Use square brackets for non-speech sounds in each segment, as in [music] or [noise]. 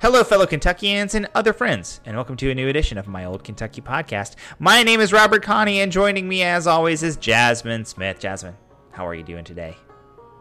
Hello, fellow Kentuckians and other friends, and welcome to a new edition of my Old Kentucky podcast. My name is Robert Kahne, and joining me, as always, is Jazmin Smith. Jazmin, how are you doing today?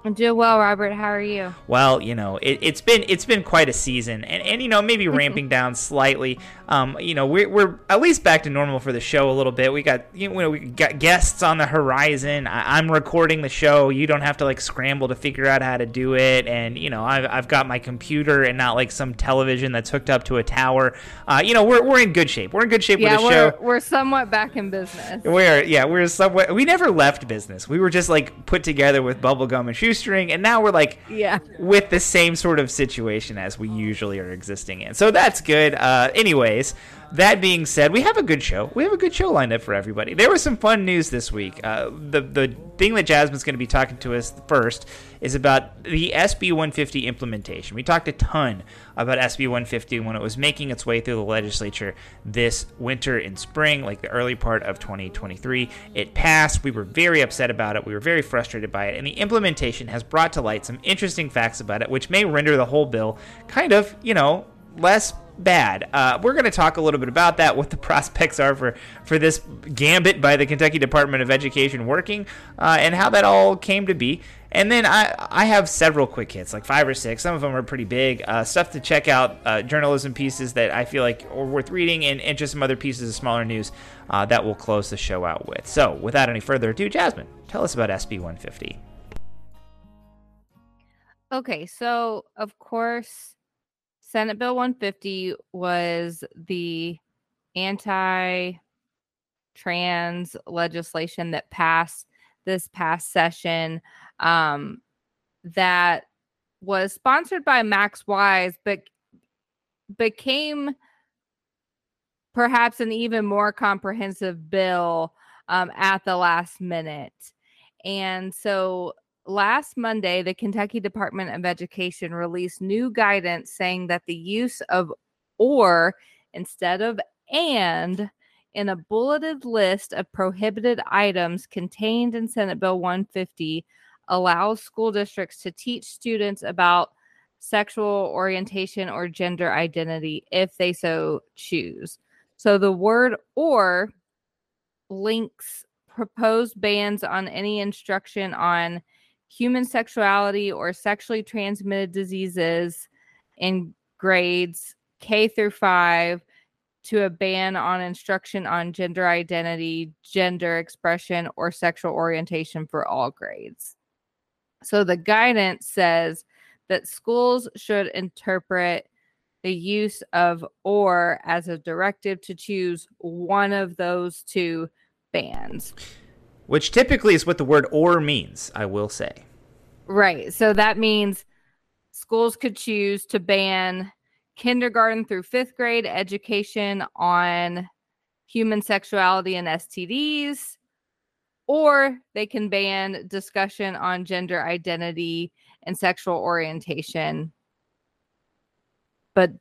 I'm doing well, Robert. How are you? Well, you know, it, has been it's been quite a season, and, and you know maybe [laughs] ramping down slightly. Um, you know, we're, we're at least back to normal for the show a little bit. We got you know we got guests on the horizon. I, am recording the show. You don't have to like scramble to figure out how to do it, and you know I've, I've got my computer and not like some television that's hooked up to a tower. Uh, you know, we're, we're in good shape. We're in good shape yeah, with the we're, show. We're somewhat back in business. We're yeah, we're somewhat. We never left business. We were just like put together with bubblegum and shoestring, and now we're like yeah with the same sort of situation as we usually are existing in. So that's good. Uh, anyways, that being said, we have a good show. We have a good show lined up for everybody. There was some fun news this week. Uh, the the thing that Jazmin's going to be talking to us first is about the SB 150 implementation. We talked a ton about SB 150 when it was making its way through the legislature this winter and spring, like the early part of 2023. It passed. We were very upset about it. We were very frustrated by it. And the implementation has brought to light some interesting facts about it, which may render the whole bill kind of, you know, less bad. Uh, we're going to talk a little bit about that, what the [laughs] prospects are for, for this gambit by the Kentucky Department of Education working, uh, and how that all came to be. And then I, I have several quick hits, like five or six. Some of them are pretty big. Uh, stuff to check out, uh, journalism pieces that I feel like are worth reading, and, and just some other pieces of smaller news uh, that we'll close the show out with. So, without any further ado, Jazmin, tell us about SB 150. Okay, so of course, Senate Bill 150 was the anti trans legislation that passed this past session um, that was sponsored by Max Wise, but became perhaps an even more comprehensive bill um, at the last minute. And so last Monday, the Kentucky Department of Education released new guidance saying that the use of or instead of and in a bulleted list of prohibited items contained in Senate Bill 150 allows school districts to teach students about sexual orientation or gender identity if they so choose. So the word or links proposed bans on any instruction on human sexuality or sexually transmitted diseases in grades K through 5 to a ban on instruction on gender identity, gender expression, or sexual orientation for all grades. So the guidance says that schools should interpret the use of or as a directive to choose one of those two bans which typically is what the word or means, I will say. Right. So that means schools could choose to ban kindergarten through fifth grade education on human sexuality and STDs, or they can ban discussion on gender identity and sexual orientation. But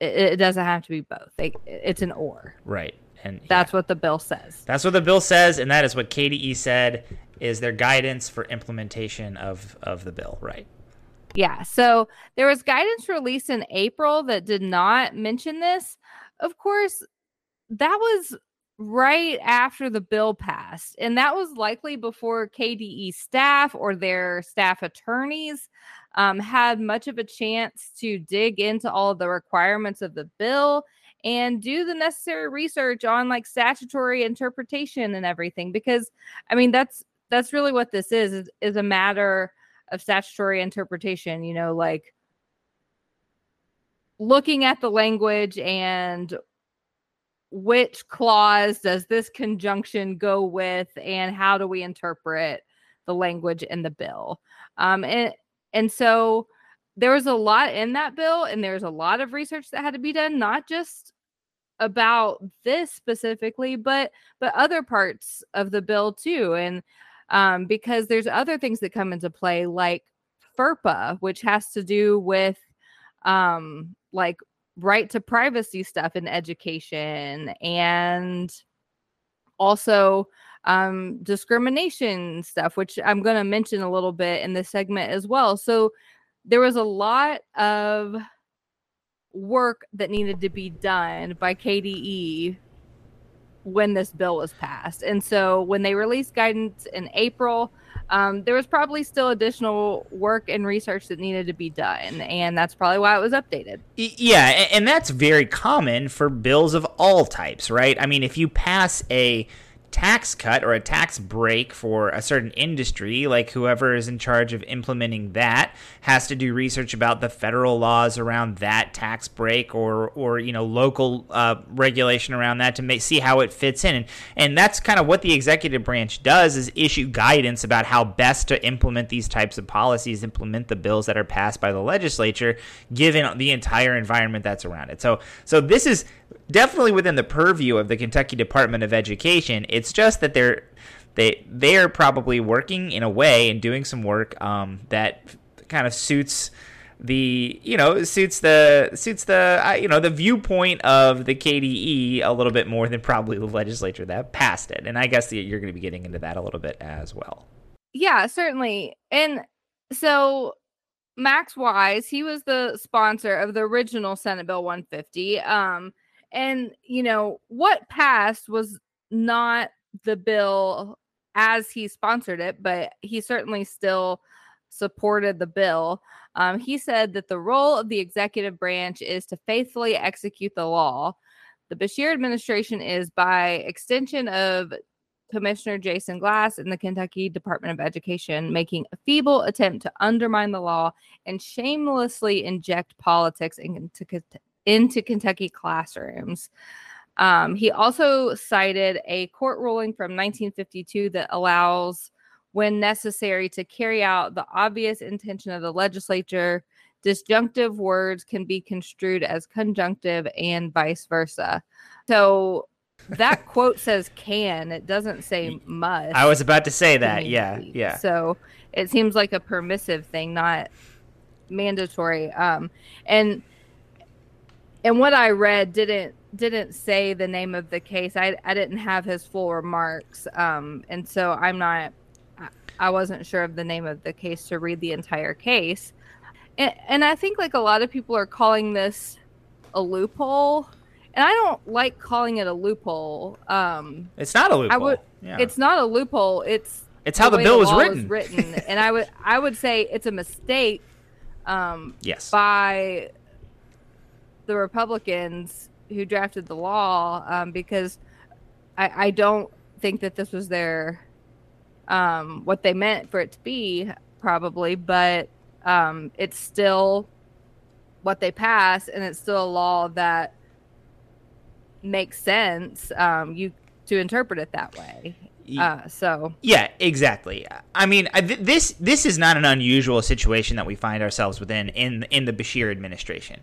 it, it doesn't have to be both. They, it's an or. Right. And that's yeah. what the bill says. That's what the bill says, and that is what KDE said is their guidance for implementation of of the bill, right? Yeah. So there was guidance released in April that did not mention this. Of course, that was right after the bill passed. And that was likely before KDE staff or their staff attorneys um, had much of a chance to dig into all of the requirements of the bill and do the necessary research on like statutory interpretation and everything because i mean that's that's really what this is is, a matter of statutory interpretation you know like looking at the language and which clause does this conjunction go with and how do we interpret the language in the bill? Um and and so there was a lot in that bill and there's a lot of research that had to be done not just about this specifically but but other parts of the bill too and um because there's other things that come into play like FERPA which has to do with um like right to privacy stuff in education and also um discrimination stuff which I'm going to mention a little bit in this segment as well. So there was a lot of work that needed to be done by KDE when this bill was passed. And so when they released guidance in April, um, there was probably still additional work and research that needed to be done. And that's probably why it was updated. Yeah. And that's very common for bills of all types, right? I mean, if you pass a tax cut or a tax break for a certain industry, like whoever is in charge of implementing that has to do research about the federal laws around that tax break or or you know local uh, regulation around that to make, see how it fits in, and and that's kind of what the executive branch does is issue guidance about how best to implement these types of policies, implement the bills that are passed by the legislature, given the entire environment that's around it. So so this is definitely within the purview of the Kentucky Department of Education. It's just that they're they they are probably working in a way and doing some work um, that kind of suits the you know suits the suits the uh, you know the viewpoint of the KDE a little bit more than probably the legislature that passed it. And I guess you're going to be getting into that a little bit as well. Yeah, certainly. And so Max Wise, he was the sponsor of the original Senate Bill 150. Um, and, you know, what passed was not the bill as he sponsored it, but he certainly still supported the bill. Um, he said that the role of the executive branch is to faithfully execute the law. The Beshear administration is, by extension of Commissioner Jason Glass in the Kentucky Department of Education, making a feeble attempt to undermine the law and shamelessly inject politics into into Kentucky classrooms. Um, he also cited a court ruling from 1952 that allows, when necessary, to carry out the obvious intention of the legislature. Disjunctive words can be construed as conjunctive and vice versa. So that [laughs] quote says can, it doesn't say must. I was about to say that. Yeah. Yeah. So it seems like a permissive thing, not mandatory. Um, and and what I read didn't didn't say the name of the case. I I didn't have his full remarks, um, and so I'm not. I wasn't sure of the name of the case to read the entire case, and, and I think like a lot of people are calling this a loophole, and I don't like calling it a loophole. Um, it's not a loophole. I would. Yeah. It's not a loophole. It's it's how the, the bill the was written. Was written, and I would I would say it's a mistake. Um, [laughs] yes. By the Republicans who drafted the law um, because I, I don't think that this was their um, what they meant for it to be probably, but um, it's still what they passed, and it's still a law that makes sense. Um, you to interpret it that way. Uh, so yeah, exactly. I mean, th- this this is not an unusual situation that we find ourselves within in in the Beshear administration.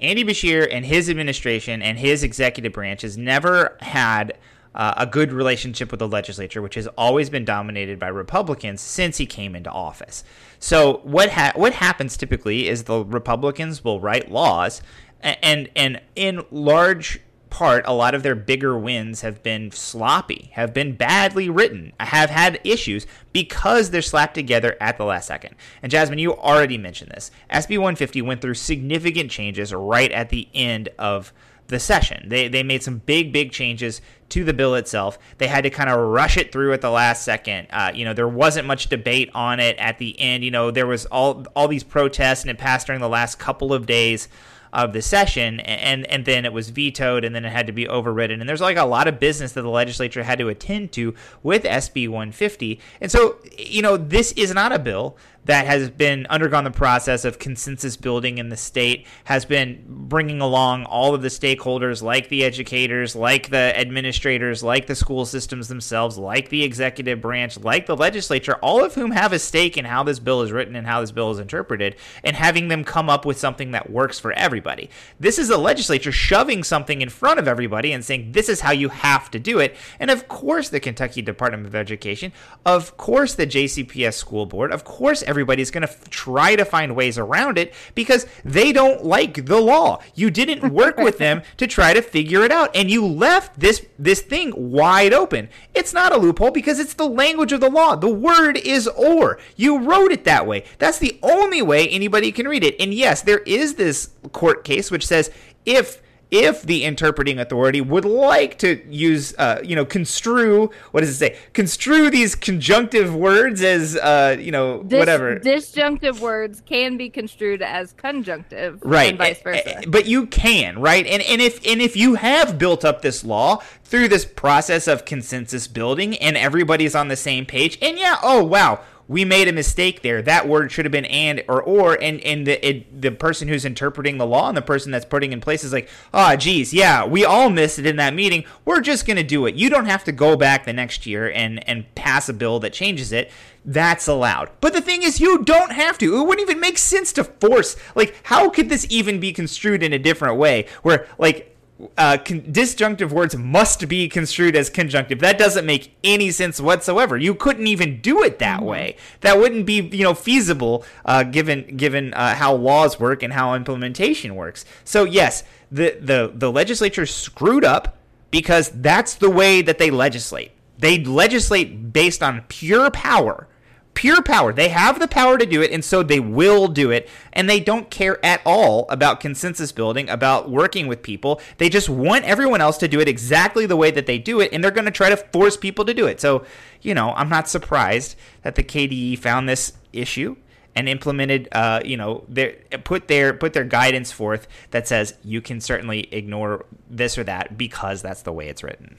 Andy Beshear and his administration and his executive branch has never had uh, a good relationship with the legislature, which has always been dominated by Republicans since he came into office. So what ha- what happens typically is the Republicans will write laws, and, and in large part, a lot of their bigger wins have been sloppy, have been badly written, have had issues because they're slapped together at the last second. And Jazmin, you already mentioned this. SB 150 went through significant changes right at the end of the session. They, they made some big, big changes to the bill itself. They had to kind of rush it through at the last second. Uh, you know, there wasn't much debate on it at the end. You know, there was all all these protests, and it passed during the last couple of days of the session and and then it was vetoed and then it had to be overridden. And there's like a lot of business that the legislature had to attend to with SB 150 and so you know this is not a bill that has been undergone the process of consensus building in the state, has been bringing along all of the stakeholders, like the educators, like the administrators, like the school systems themselves, like the executive branch, like the legislature, all of whom have a stake in how this bill is written and how this bill is interpreted, and having them come up with something that works for everybody. This is the legislature shoving something in front of everybody and saying, this is how you have to do it. And of course, the Kentucky Department of Education, of course, the JCPS school board, of course, every everybody's going to f- try to find ways around it because they don't like the law. You didn't [laughs] work with them to try to figure it out and you left this this thing wide open. It's not a loophole because it's the language of the law. The word is or. You wrote it that way. That's the only way anybody can read it. And yes, there is this court case which says if if the interpreting authority would like to use, uh, you know, construe, what does it say? Construe these conjunctive words as, uh, you know, Dis- whatever. Disjunctive words can be construed as conjunctive, right And vice Eh, versa. eh, but you can right and and if and if you have built up this law through this process of consensus building and everybody's on the same page and yeah oh wow we made a mistake there that word should have been and or or and and the it, the person who's interpreting the law and the person that's putting in place is like ah oh, geez yeah we all missed it in that meeting we're just gonna do it you don't have to go back the next year and and pass a bill that changes it that's allowed. But the thing is, you don't have to. It wouldn't even make sense to force. Like, how could this even be construed in a different way? Where, like, uh, con- disjunctive words must be construed as conjunctive. That doesn't make any sense whatsoever. You couldn't even do it that way. That wouldn't be, you know, feasible uh, given given uh, how laws work and how implementation works. So yes, the the the legislature screwed up because that's the way that they legislate. They legislate based on pure power pure power. They have the power to do it, and so they will do it. And they don't care at all about consensus building, about working with people. They just want everyone else to do it exactly the way that they do it, and they're going to try to force people to do it. So, you know, I'm not surprised that the KDE found this issue and implemented, uh, you know, their put their put their guidance forth that says you can certainly ignore this or that because that's the way it's written.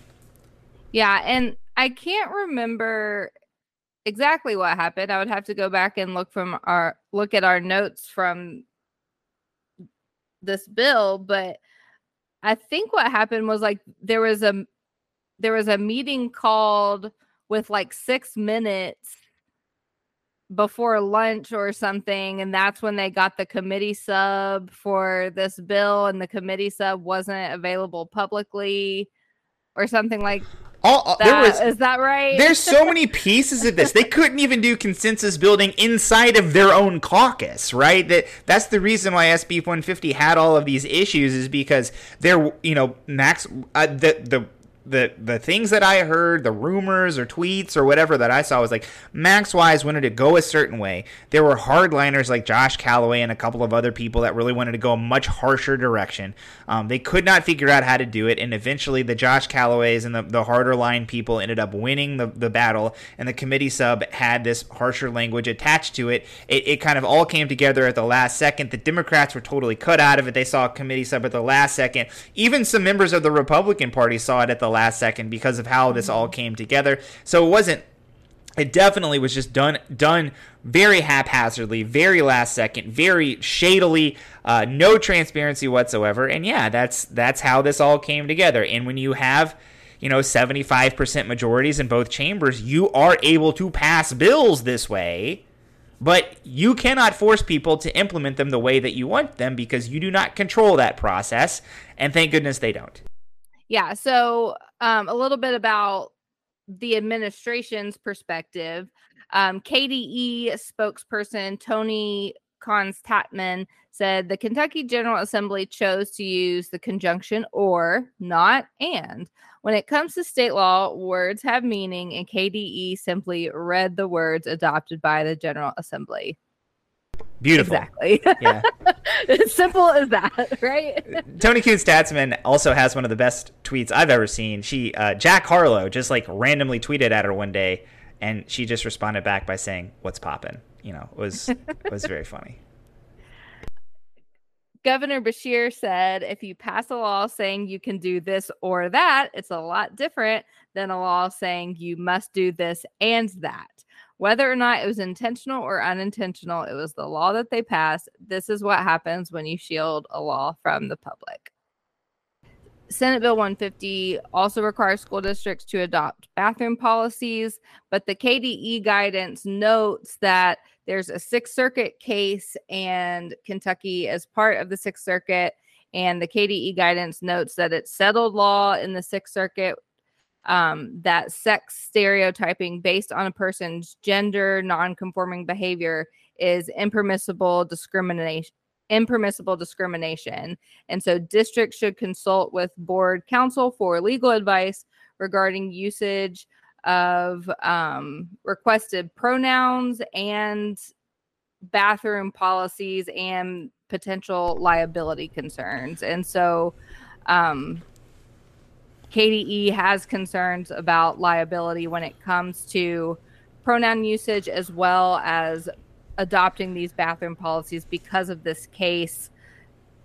Yeah, and I can't remember exactly what happened. I would have to go back and look from our look at our notes from this bill, but I think what happened was like there was a there was a meeting called with like 6 minutes before lunch or something and that's when they got the committee sub for this bill and the committee sub wasn't available publicly or something like All, that. there was Is that right? There's so many pieces of this. They couldn't even do consensus building inside of their own caucus, right? That that's the reason why SB 150 had all of these issues is because they're, you know, max uh, the the the the things that I heard, the rumors or tweets or whatever that I saw was like Max Wise wanted to go a certain way. There were hardliners like Josh Calloway and a couple of other people that really wanted to go a much harsher direction. Um, they could not figure out how to do it, and eventually the Josh Calloways and the, the harder line people ended up winning the, the battle, and the committee sub had this harsher language attached to it. it. It kind of all came together at the last second. The Democrats were totally cut out of it. They saw a committee sub at the last second. Even some members of the Republican Party saw it at the last second because of how this all came together. So it wasn't it definitely was just done done very haphazardly, very last second, very shadily, uh, no transparency whatsoever. And yeah, that's that's how this all came together. And when you have you know 75% majorities in both chambers, you are able to pass bills this way. But you cannot force people to implement them the way that you want them because you do not control that process. And thank goodness they don't. Yeah. So, um, a little bit about the administration's perspective. Um, KDE spokesperson Tony Constatman said the Kentucky General Assembly chose to use the conjunction or, not and. When it comes to state law, words have meaning, and KDE simply read the words adopted by the General Assembly. Beautiful. Exactly. Yeah. [laughs] as simple as that, right? Toni Konz Tatman also has one of the best tweets I've ever seen. She uh, Jack Harlow just like randomly tweeted at her one day, and she just responded back by saying, "What's poppin'?" You know, it was it was very funny. Governor Beshear said if you pass a law saying you can do this or that, it's a lot different than a law saying you must do this and that. Whether or not it was intentional or unintentional, it was the law that they passed. This is what happens when you shield a law from the public. Senate Bill 150 also requires school districts to adopt bathroom policies, but the KDE guidance notes that there's a Sixth Circuit case and Kentucky is part of the Sixth Circuit. And the KDE guidance notes that it's settled law in the Sixth Circuit um, that sex stereotyping based on a person's gender, non conforming behavior is impermissible discrimination impermissible discrimination. And so districts should consult with board counsel for legal advice regarding usage of um, requested pronouns and bathroom policies and potential liability concerns. And so um, KDE has concerns about liability when it comes to pronoun usage as well as adopting these bathroom policies because of this case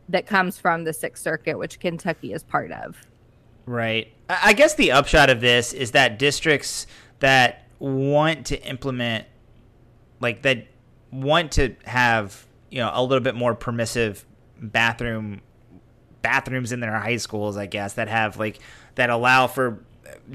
that comes from the Sixth Circuit, which Kentucky is part of. Right. I guess the upshot of this is that districts that want to implement, like, that want to have, you know, a little bit more permissive bathroom bathrooms in their high schools, I guess, that have like that allow for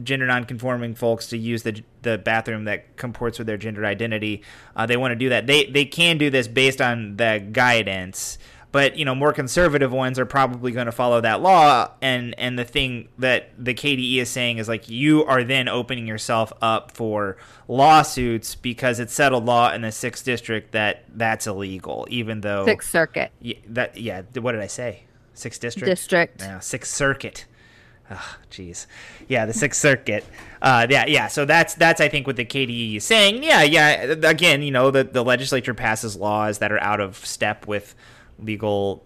gender nonconforming folks to use the the bathroom that comports with their gender identity. Uh, they want to do that. They they can do this based on the guidance, but you know more conservative ones are probably going to follow that law. And and the thing that the KDE is saying is like you are then opening yourself up for lawsuits because it's settled law in the sixth district that that's illegal, even though Sixth Circuit. Yeah, that yeah. What did I say? Sixth district. District. Yeah, Sixth Circuit. Oh, jeez. Yeah, the Sixth Circuit. Uh, yeah, yeah. So that's that's I think what the KDE is saying. Yeah, yeah. Again, you know, the the legislature passes laws that are out of step with legal.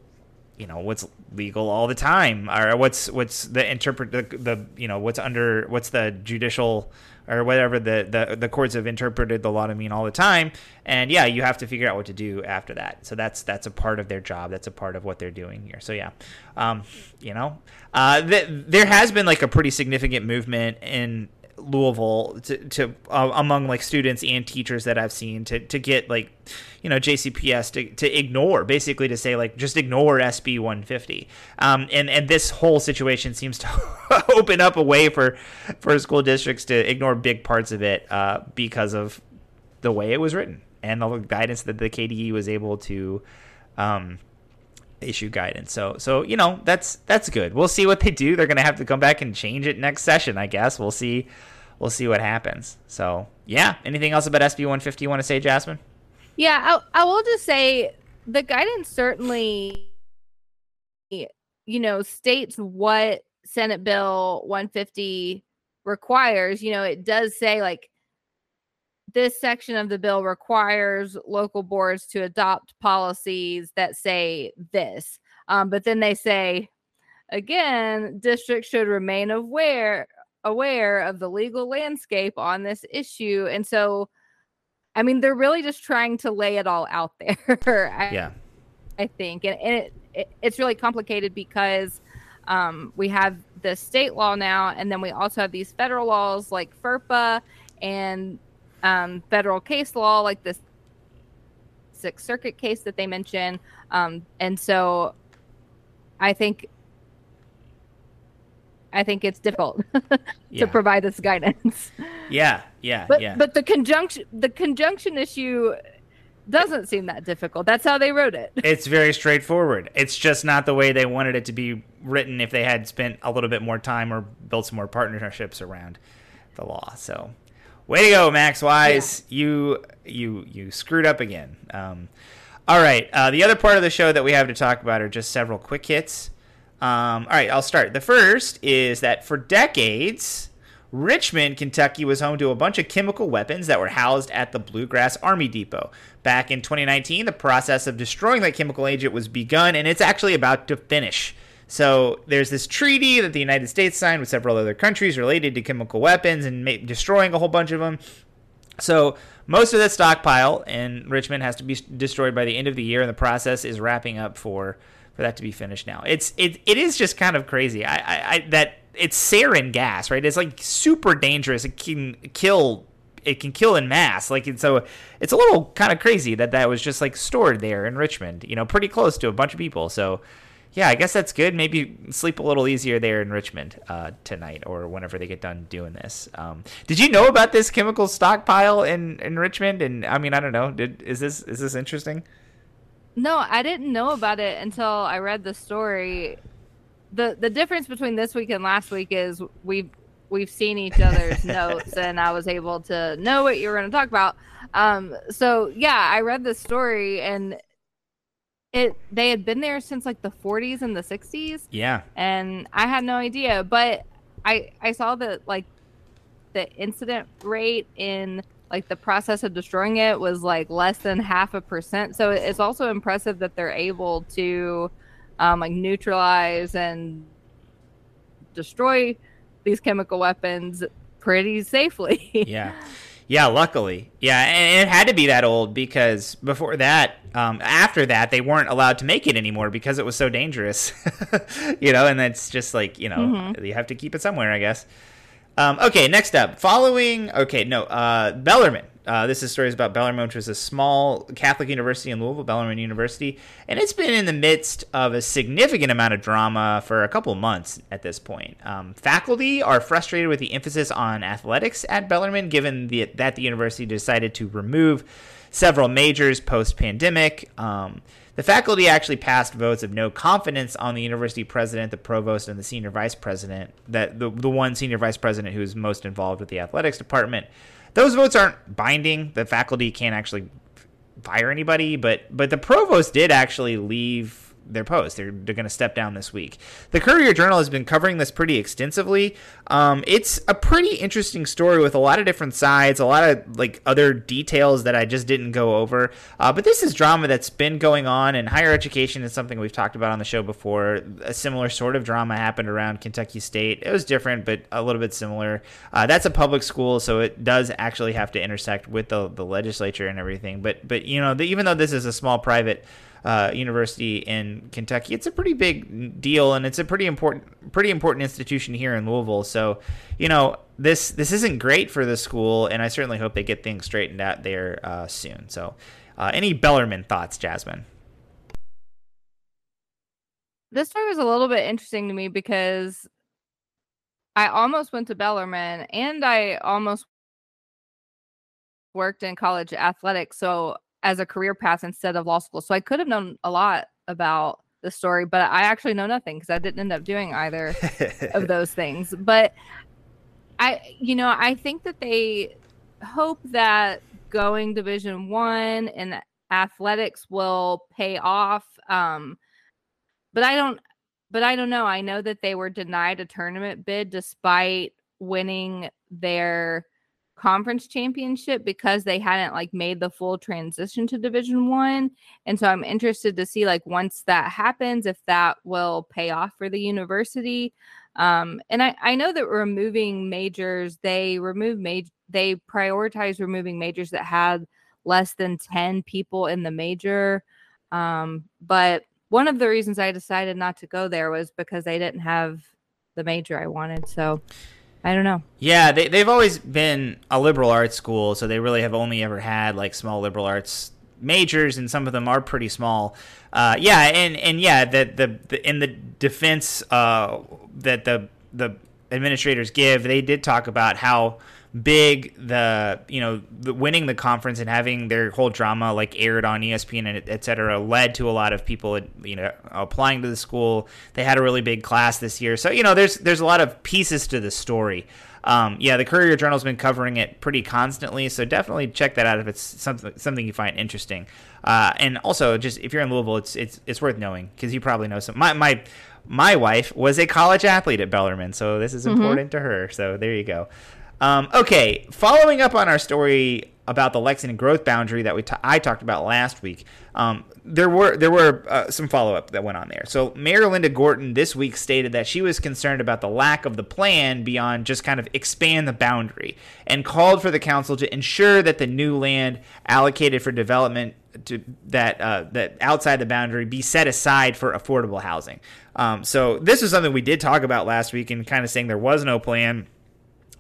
You know what's legal all the time, or what's what's the interpret the, the you know what's under what's the judicial or whatever the, the the courts have interpreted the law to mean all the time. And yeah, you have to figure out what to do after that. So that's that's a part of their job. That's a part of what they're doing here. So yeah, um, you know, uh, th- there has been like a pretty significant movement in Louisville to, to uh, among like students and teachers that I've seen to to get like you know JCPS to, to ignore basically to say like just ignore SB 150 um, and and this whole situation seems to [laughs] open up a way for for school districts to ignore big parts of it uh, because of the way it was written and the guidance that the KDE was able to um, issue guidance. So so you know that's that's good. We'll see what they do. They're gonna have to come back and change it next session, I guess. We'll see we'll see what happens. So yeah. Anything else about SB 150 you want to say, Jazmin? Yeah, I, I will just say the guidance certainly, you know, states what Senate Bill 150 requires. You know, it does say like this section of the bill requires local boards to adopt policies that say this. Um, but then they say, again, districts should remain aware aware of the legal landscape on this issue. And so, I mean, they're really just trying to lay it all out [laughs] there. I, yeah. I think. And, and it, it, it's really complicated because um, we have the state law now, and then we also have these federal laws like FERPA and um, federal case law, like this Sixth Circuit case that they mention. Um, and so I think I think it's difficult [laughs] to Yeah. provide this guidance. [laughs] Yeah, yeah, But yeah. but the conjunction the conjunction issue doesn't seem that difficult. That's how they wrote it. it's very straightforward. It's just not the way they wanted it to be written if they had spent a little bit more time or built some more partnerships around the law. So, way to go, Max Wise. You you you screwed up again. Um, all right. Uh, the other part of the show that we have to talk about are just several quick hits. Um, all right, I'll start. The first is that for decades, Richmond, Kentucky was home to a bunch of chemical weapons that were housed at the Bluegrass Army Depot. Back in 2019, the process of destroying that chemical agent was begun, and it's actually about to finish. So there's this treaty that the United States signed with several other countries related to chemical weapons and ma- destroying a whole bunch of them. So most of that stockpile in Richmond has to be destroyed by the end of the year, and the process is wrapping up for for that to be finished now. It's it it is just kind of crazy. I I, I that it's sarin gas, right? It's like super dangerous. It can kill. It can kill in mass. Like and so, it's a little kind of crazy that that was just like stored there in Richmond. You know, pretty close to a bunch of people. So. Yeah, I guess that's good. Maybe sleep a little easier there in Richmond uh, tonight or whenever they get done doing this. Um, did you know about this chemical stockpile in, in Richmond? And I mean, I don't know. Did is this is this interesting? No, I didn't know about it until I read the story. the The difference between this week and last week is we've we've seen each other's [laughs] notes, and I was able to know what you were going to talk about. Um, so yeah, I read the story and it they had been there since like the 40s and the 60s. Yeah. And I had no idea, but I I saw that like the incident rate in like the process of destroying it was like less than half a percent. So it's also impressive that they're able to um, like neutralize and destroy these chemical weapons pretty safely. [laughs] yeah. Yeah, luckily. Yeah, and it had to be that old because before that, um, after that, they weren't allowed to make it anymore because it was so dangerous. [laughs] you know, and that's just like, you know, mm-hmm. you have to keep it somewhere, I guess. Um, okay, next up. Following, okay, no, uh, Bellarmine. Uh, this is stories about Bellarmine, which was a small Catholic university in Louisville, Bellarmine University, and it's been in the midst of a significant amount of drama for a couple months at this point. Um, faculty are frustrated with the emphasis on athletics at Bellarmine, given the, that the university decided to remove several majors post pandemic. Um, the faculty actually passed votes of no confidence on the university president, the provost, and the senior vice president. That the the one senior vice president who is most involved with the athletics department. Those votes aren't binding. The faculty can't actually fire anybody, but but the provost did actually leave their post. They're, they're going to step down this week. The Courier Journal has been covering this pretty extensively. Um, it's a pretty interesting story with a lot of different sides, a lot of like other details that I just didn't go over. Uh, but this is drama that's been going on, and higher education is something we've talked about on the show before. A similar sort of drama happened around Kentucky State. It was different, but a little bit similar. Uh, that's a public school, so it does actually have to intersect with the, the legislature and everything. But but you know, the, even though this is a small private uh, university in Kentucky. It's a pretty big deal, and it's a pretty important, pretty important institution here in Louisville. So, you know, this this isn't great for the school, and I certainly hope they get things straightened out there uh, soon. So, uh, any Bellarmine thoughts, Jazmin? This story was a little bit interesting to me because I almost went to Bellarmine, and I almost worked in college athletics. So as a career path instead of law school. So I could have known a lot about the story, but I actually know nothing because I didn't end up doing either of [laughs] those things. But I, you know, I think that they hope that going Division One and athletics will pay off. Um, but I don't. But I don't know. I know that they were denied a tournament bid despite winning their conference championship because they hadn't like made the full transition to division one and so i'm interested to see like once that happens if that will pay off for the university. Um and i i know that removing majors they remove major they prioritize removing majors that had less than 10 people in the major. Um but one of the reasons i decided not to go there was because they didn't have the major i wanted so I don't know. Yeah, they they've always been a liberal arts school, so they really have only ever had like small liberal arts majors, and some of them are pretty small. Uh, yeah, and and yeah, that the, the in the defense uh, that the the administrators give, they did talk about how big the you know the winning the conference and having their whole drama like aired on ESPN and et cetera led to a lot of people you know applying to the school. They had a really big class this year, so you know there's there's a lot of pieces to the story. Um, yeah, the Courier Journal's been covering it pretty constantly, so definitely check that out if it's something something you find interesting. Uh, and also, just if you're in Louisville, it's it's it's worth knowing because you probably know some. My my my wife was a college athlete at Bellarmine, so this is mm-hmm. important mm-hmm. to her. So there you go. Um, okay, following up on our story about the Lexington growth boundary that we t- I talked about last week, um, there were there were uh, some follow up that went on there. So Mayor Linda Gorton this week stated that she was concerned about the lack of the plan beyond just kind of expand the boundary, and called for the council to ensure that the new land allocated for development to that uh, that outside the boundary be set aside for affordable housing. Um, so this is something we did talk about last week, and kind of saying there was no plan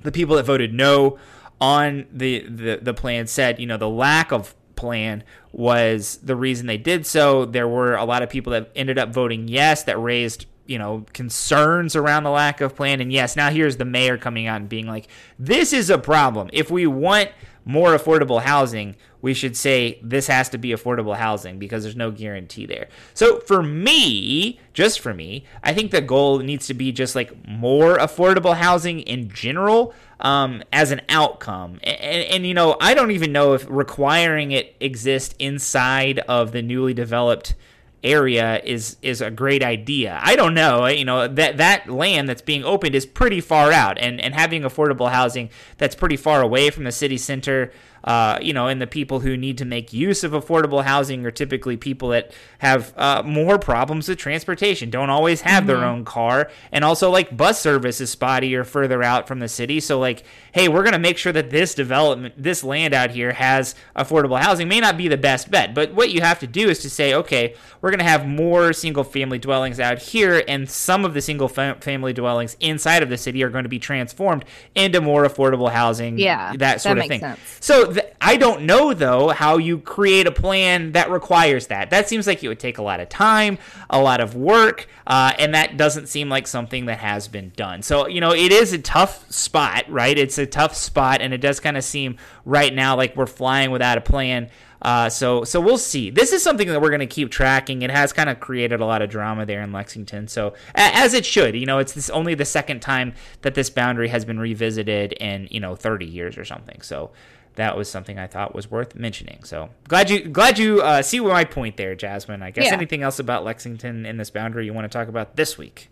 the people that voted no on the, the, the plan said, you know, the lack of plan was the reason they did so. There were a lot of people that ended up voting yes that raised you know concerns around the lack of plan and yes now here's the mayor coming out and being like this is a problem if we want more affordable housing, we should say this has to be affordable housing because there's no guarantee there. So for me, just for me, I think the goal needs to be just like more affordable housing in general um, as an outcome. And, and, and, you know, I don't even know if requiring it exist inside of the newly developed area is is a great idea. I don't know, you know, that that land that's being opened is pretty far out and and having affordable housing that's pretty far away from the city center uh, you know, and the people who need to make use of affordable housing are typically people that have uh, more problems with transportation, don't always have mm-hmm. their own car, and also like bus service is spotty or further out from the city. So like, hey, we're gonna make sure that this development, this land out here has affordable housing. May not be the best bet, but what you have to do is to say, okay, we're gonna have more single family dwellings out here, and some of the single family dwellings inside of the city are going to be transformed into more affordable housing. Yeah, that sort that of thing. Sense. So th- I don't know though how you create a plan that requires that. That seems like it would take a lot of time, a lot of work, uh, and that doesn't seem like something that has been done. So you know, it is a tough spot, right? It's a tough spot, and it does kind of seem right now like we're flying without a plan. Uh, so so we'll see. This is something that we're going to keep tracking. It has kind of created a lot of drama there in Lexington. So as it should, you know, it's this only the second time that this boundary has been revisited in you know 30 years or something. So that was something I thought was worth mentioning. So glad you glad you uh, see my point there, Jazmin. I guess yeah. anything else about Lexington in this boundary you want to talk about this week?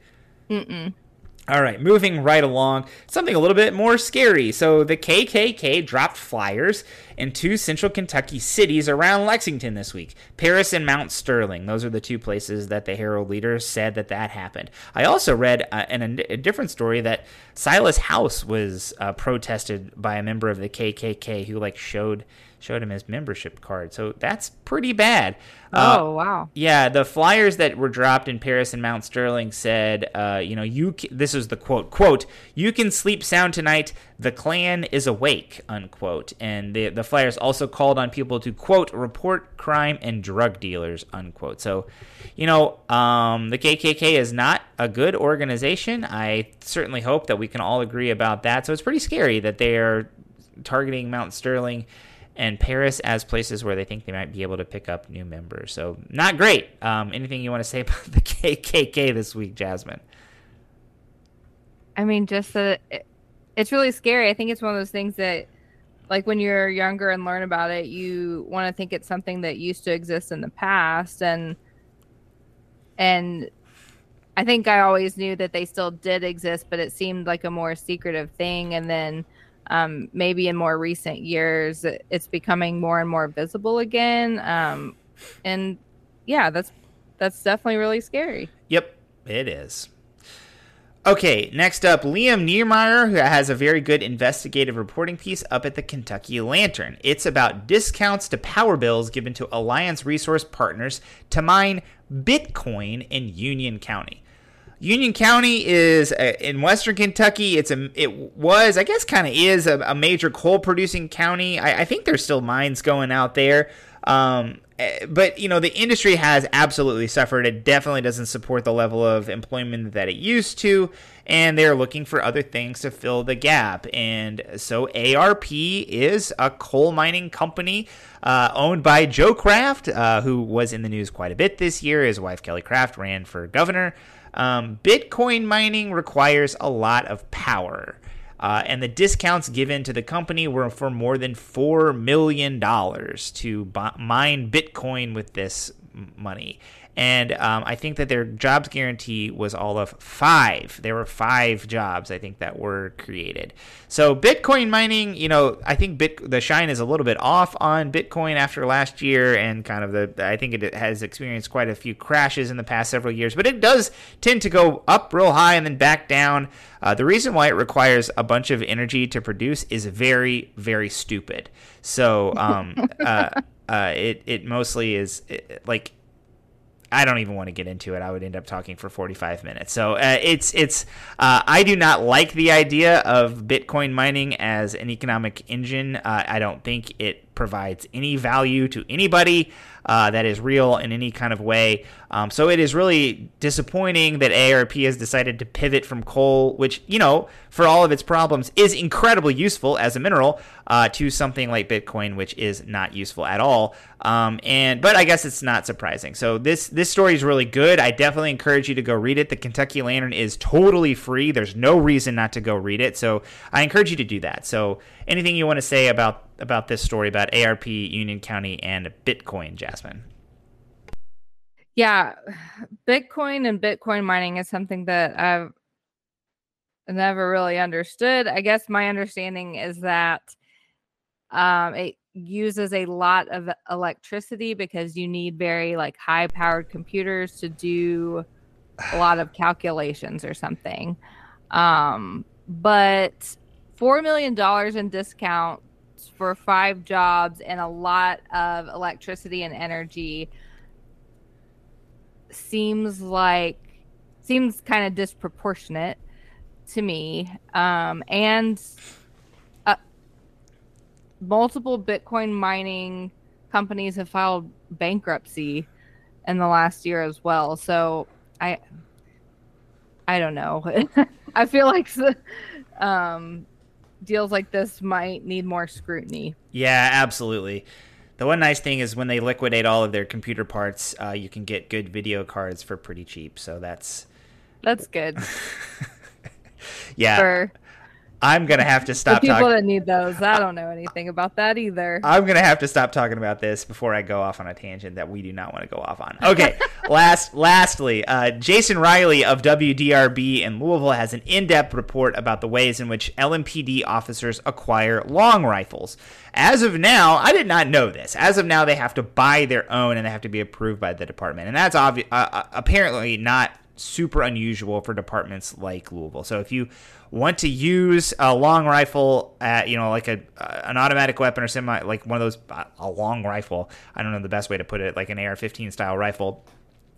Mm-mm. All right, moving right along, something a little bit more scary. So, the KKK dropped flyers in two central Kentucky cities around Lexington this week Paris and Mount Sterling. Those are the two places that the Herald leader said that that happened. I also read uh, a, different story that Silas House was uh, protested by a member of the KKK who, like, showed showed him his membership card. So that's pretty bad. Uh, oh uh, wow! Yeah, the flyers that were dropped in Paris and Mount Sterling said, uh, you know, you. this is the quote. Quote: You can sleep sound tonight. The Klan is awake. Unquote. And the the flyers also called on people to quote report crime and drug dealers. Unquote. So, you know, um, the KKK is not a good organization. I certainly hope that we can all agree about that. So it's pretty scary that they are targeting Mount Sterling and Paris as places where they think they might be able to pick up new members. So not great. Um, anything you want to say [laughs] about the KKK this week, Jazmin? I mean, just that it, it's really scary. I think it's one of those things that, like when you're younger and learn about it, you want to think it's something that used to exist in the past, and and I think I always knew that they still did exist, but it seemed like a more secretive thing, and then um, maybe in more recent years it's becoming more and more visible again um, and yeah that's that's definitely really scary yep it is Okay, next up, Liam Niemeyer, who has a very good investigative reporting piece up at the Kentucky Lantern. It's about discounts to power bills given to Alliance Resource Partners to mine Bitcoin in Union County. Union County is uh, in western Kentucky. It's a it was I guess kind of is a, a, major coal producing county. I, I, think there's still mines going out there. Um, eh, but you know the industry has absolutely suffered. It definitely doesn't support the level of employment that it used to, and they're looking for other things to fill the gap. And so ARP is a coal mining company uh, owned by Joe Craft, uh, who was in the news quite a bit this year. His wife Kelly Craft ran for governor. Um, Bitcoin mining requires a lot of power. Uh, and the discounts given to the company were for more than $4 million to mine Bitcoin with this money. And um, I think that their jobs guarantee was all of five. There were five jobs, I think, that were created. So Bitcoin mining, you know, I think Bit- the shine is a little bit off on Bitcoin after last year, and kind of the I think it has experienced quite a few crashes in the past several years. But it does tend to go up real high and then back down. Uh, the reason why it requires a bunch of energy to produce is very, very stupid. So um, [laughs] uh, uh, it it mostly is it, like I don't even want to get into it. I would end up talking for 45 minutes. So uh, it's it's uh, I do not like the idea of Bitcoin mining as an economic engine. Uh, I don't think it provides any value to anybody uh, that is real in any kind of way. Um, so it is really disappointing that AARP has decided to pivot from coal, which, you know, for all of its problems, is incredibly useful as a mineral, uh, to something like Bitcoin, which is not useful at all. Um, and but I guess it's not surprising. So this this story is really good. I definitely encourage you to go read it. The Kentucky Lantern is totally free. There's no reason not to go read it. So I encourage you to do that. So anything you want to say about about this story about ARP, Union County, and Bitcoin, Jazmin? Yeah, Bitcoin and Bitcoin mining is something that I've never really understood. I guess my understanding is that um, it uses a lot of electricity because you need very like high powered computers to do a lot of calculations or something. Um, but four million dollars in discount for five jobs and a lot of electricity and energy seems like seems kind of disproportionate to me. Um, and uh, multiple bitcoin mining companies have filed bankruptcy in the last year as well. So i i don't know. [laughs] I feel like [laughs] um, deals like this might need more scrutiny. Yeah, absolutely. The one nice thing is when they liquidate all of their computer parts, uh, you can get good video cards for pretty cheap. So that's that's good. [laughs] yeah. For I'm gonna have to stop. The people talk- that need those, I don't know anything about that either. I'm gonna have to stop talking about this before I go off on a tangent that we do not want to go off on. Okay, [laughs] last, lastly, uh, Jason Riley of WDRB in Louisville has an in-depth report about the ways in which LMPD officers acquire long rifles. As of now, I did not know this. As of now, they have to buy their own and they have to be approved by the department, and that's obvi- uh, uh apparently not super unusual for departments like Louisville. So if you want to use a long rifle at you know like a uh, an automatic weapon or semi like one of those a long rifle i don't know the best way to put it like an ar-15 style rifle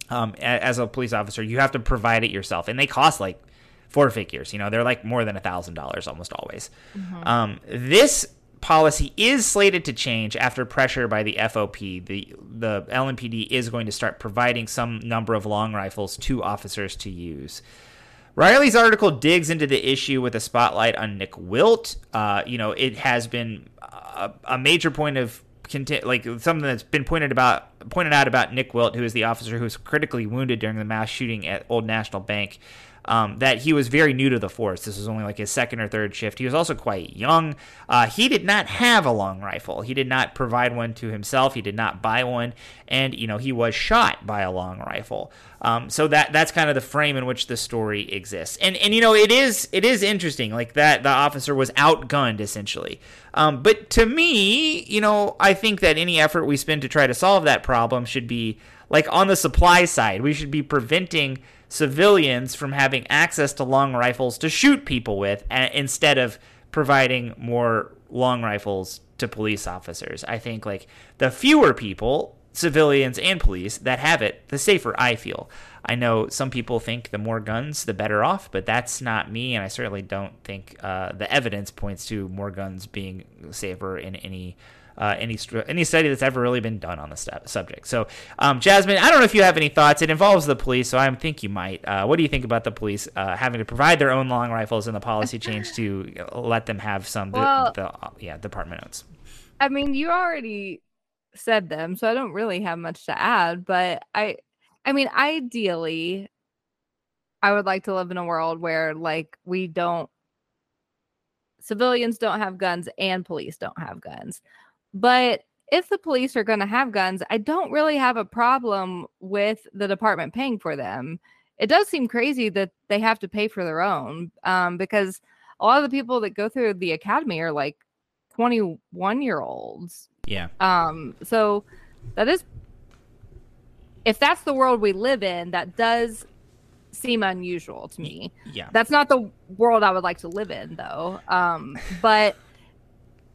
um, as a police officer you have to provide it yourself and they cost like four figures you know they're like more than a thousand dollars almost always mm-hmm. um, this policy is slated to change after pressure by the FOP. The the LMPD is going to start providing some number of long rifles to officers to use. Riley's article digs into the issue with a spotlight on Nick Wilt. Uh, you know, it has been a, a major point of content, like something that's been pointed about pointed out about Nick Wilt, who is the officer who was critically wounded during the mass shooting at Old National Bank um, that he was very new to the force. This was only like his second or third shift. He was also quite young. Uh, he did not have a long rifle. He did not provide one to himself. He did not buy one, and you know he was shot by a long rifle. Um, so that that's kind of the frame in which the story exists. And and you know it is it is interesting like that the officer was outgunned essentially. Um, but to me, you know, I think that any effort we spend to try to solve that problem should be like on the supply side. We should be preventing civilians from having access to long rifles to shoot people with instead of providing more long rifles to police officers. I think like the fewer people, civilians and police that have it, the safer I feel. I know some people think the more guns, the better off, but that's not me, and I certainly don't think uh, the evidence points to more guns being safer in any uh, any any study that's ever really been done on the subject. So, um, Jazmin, I don't know if you have any thoughts. It involves the police, so I think you might. Uh, what do you think about the police uh, having to provide their own long rifles and the policy [laughs] change to let them have some? Well, the, the yeah department owns. I mean, you already said them, so I don't really have much to add. But I, I mean, ideally, I would like to live in a world where like we don't civilians don't have guns and police don't have guns. But if the police are going to have guns, I don't really have a problem with the department paying for them. It does seem crazy that they have to pay for their own um, because a lot of the people that go through the academy are like 21 year olds. Yeah. Um, so that is, if that's the world we live in, that does seem unusual to me. Yeah. That's not the world I would like to live in, though. Um, but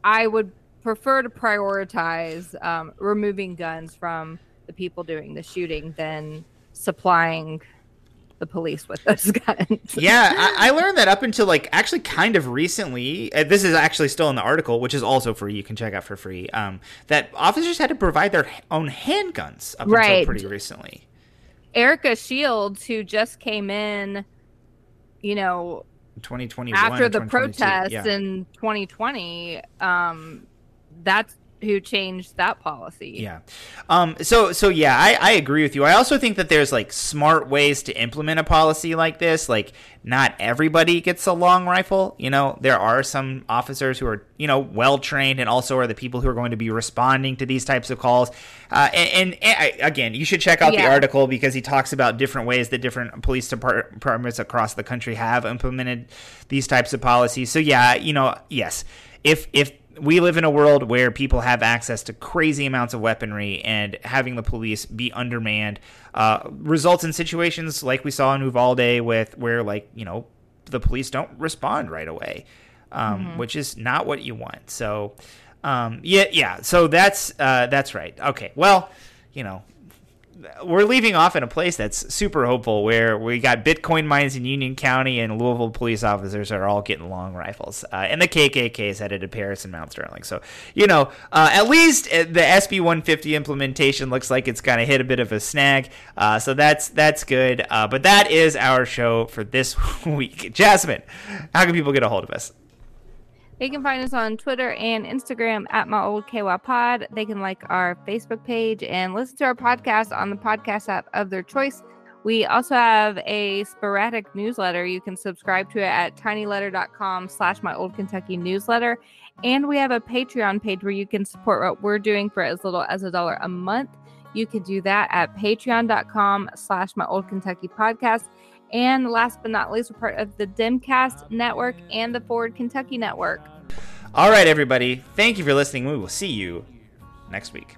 I would prefer to prioritize um, removing guns from the people doing the shooting than supplying the police with those [laughs] guns. yeah, I, I, learned that up until like actually kind of recently. Uh, this is actually still in the article, which is also free. You can check out for free. Um, that officers had to provide their own handguns up right. until pretty recently. Erika Shields, who just came in, you know, 2020 after the protests yeah. in 2020, um, that's who changed that policy. Yeah. Um, so so yeah, I, I agree with you. I also think that there's like smart ways to implement a policy like this. Like not everybody gets a long rifle. You know, there are some officers who are, you know, well trained and also are the people who are going to be responding to these types of calls. Uh, and, and, and, again, you should check out yeah. the article because he talks about different ways that different police departments across the country have implemented these types of policies. So yeah, you know, yes. If if we live in a world where people have access to crazy amounts of weaponry, and having the police be undermanned uh, results in situations like we saw in Uvalde, with where like you know the police don't respond right away, um, mm-hmm. which is not what you want. So, um, yeah, yeah. So that's uh, that's right. Okay, well, you know, we're leaving off in a place that's super hopeful where we got Bitcoin mines in Union County and Louisville police officers are all getting long rifles. Uh, and the KKK is headed to Paris and Mount Sterling. So, you know, uh, at least uh, the SB 150 implementation looks like it's going to hit a bit of a snag. Uh, so that's that's good. Uh, but that is our show for this [laughs] week. Jazmin, how can people get a hold of us? They can find us on Twitter and Instagram at my old KY pod. They can like our Facebook page and listen to our podcast on the podcast app of their choice. We also have a sporadic newsletter. You can subscribe to it at tinyletter.com slash my old Kentucky newsletter. And we have a Patreon page where you can support what we're doing for as little as a dollar a month. You can do that at patreon.com slash my old Kentucky podcast. And last but not least, we're part of the Demcast Network and the Forward Kentucky Network. All right, everybody. Thank you for listening. We will see you next week.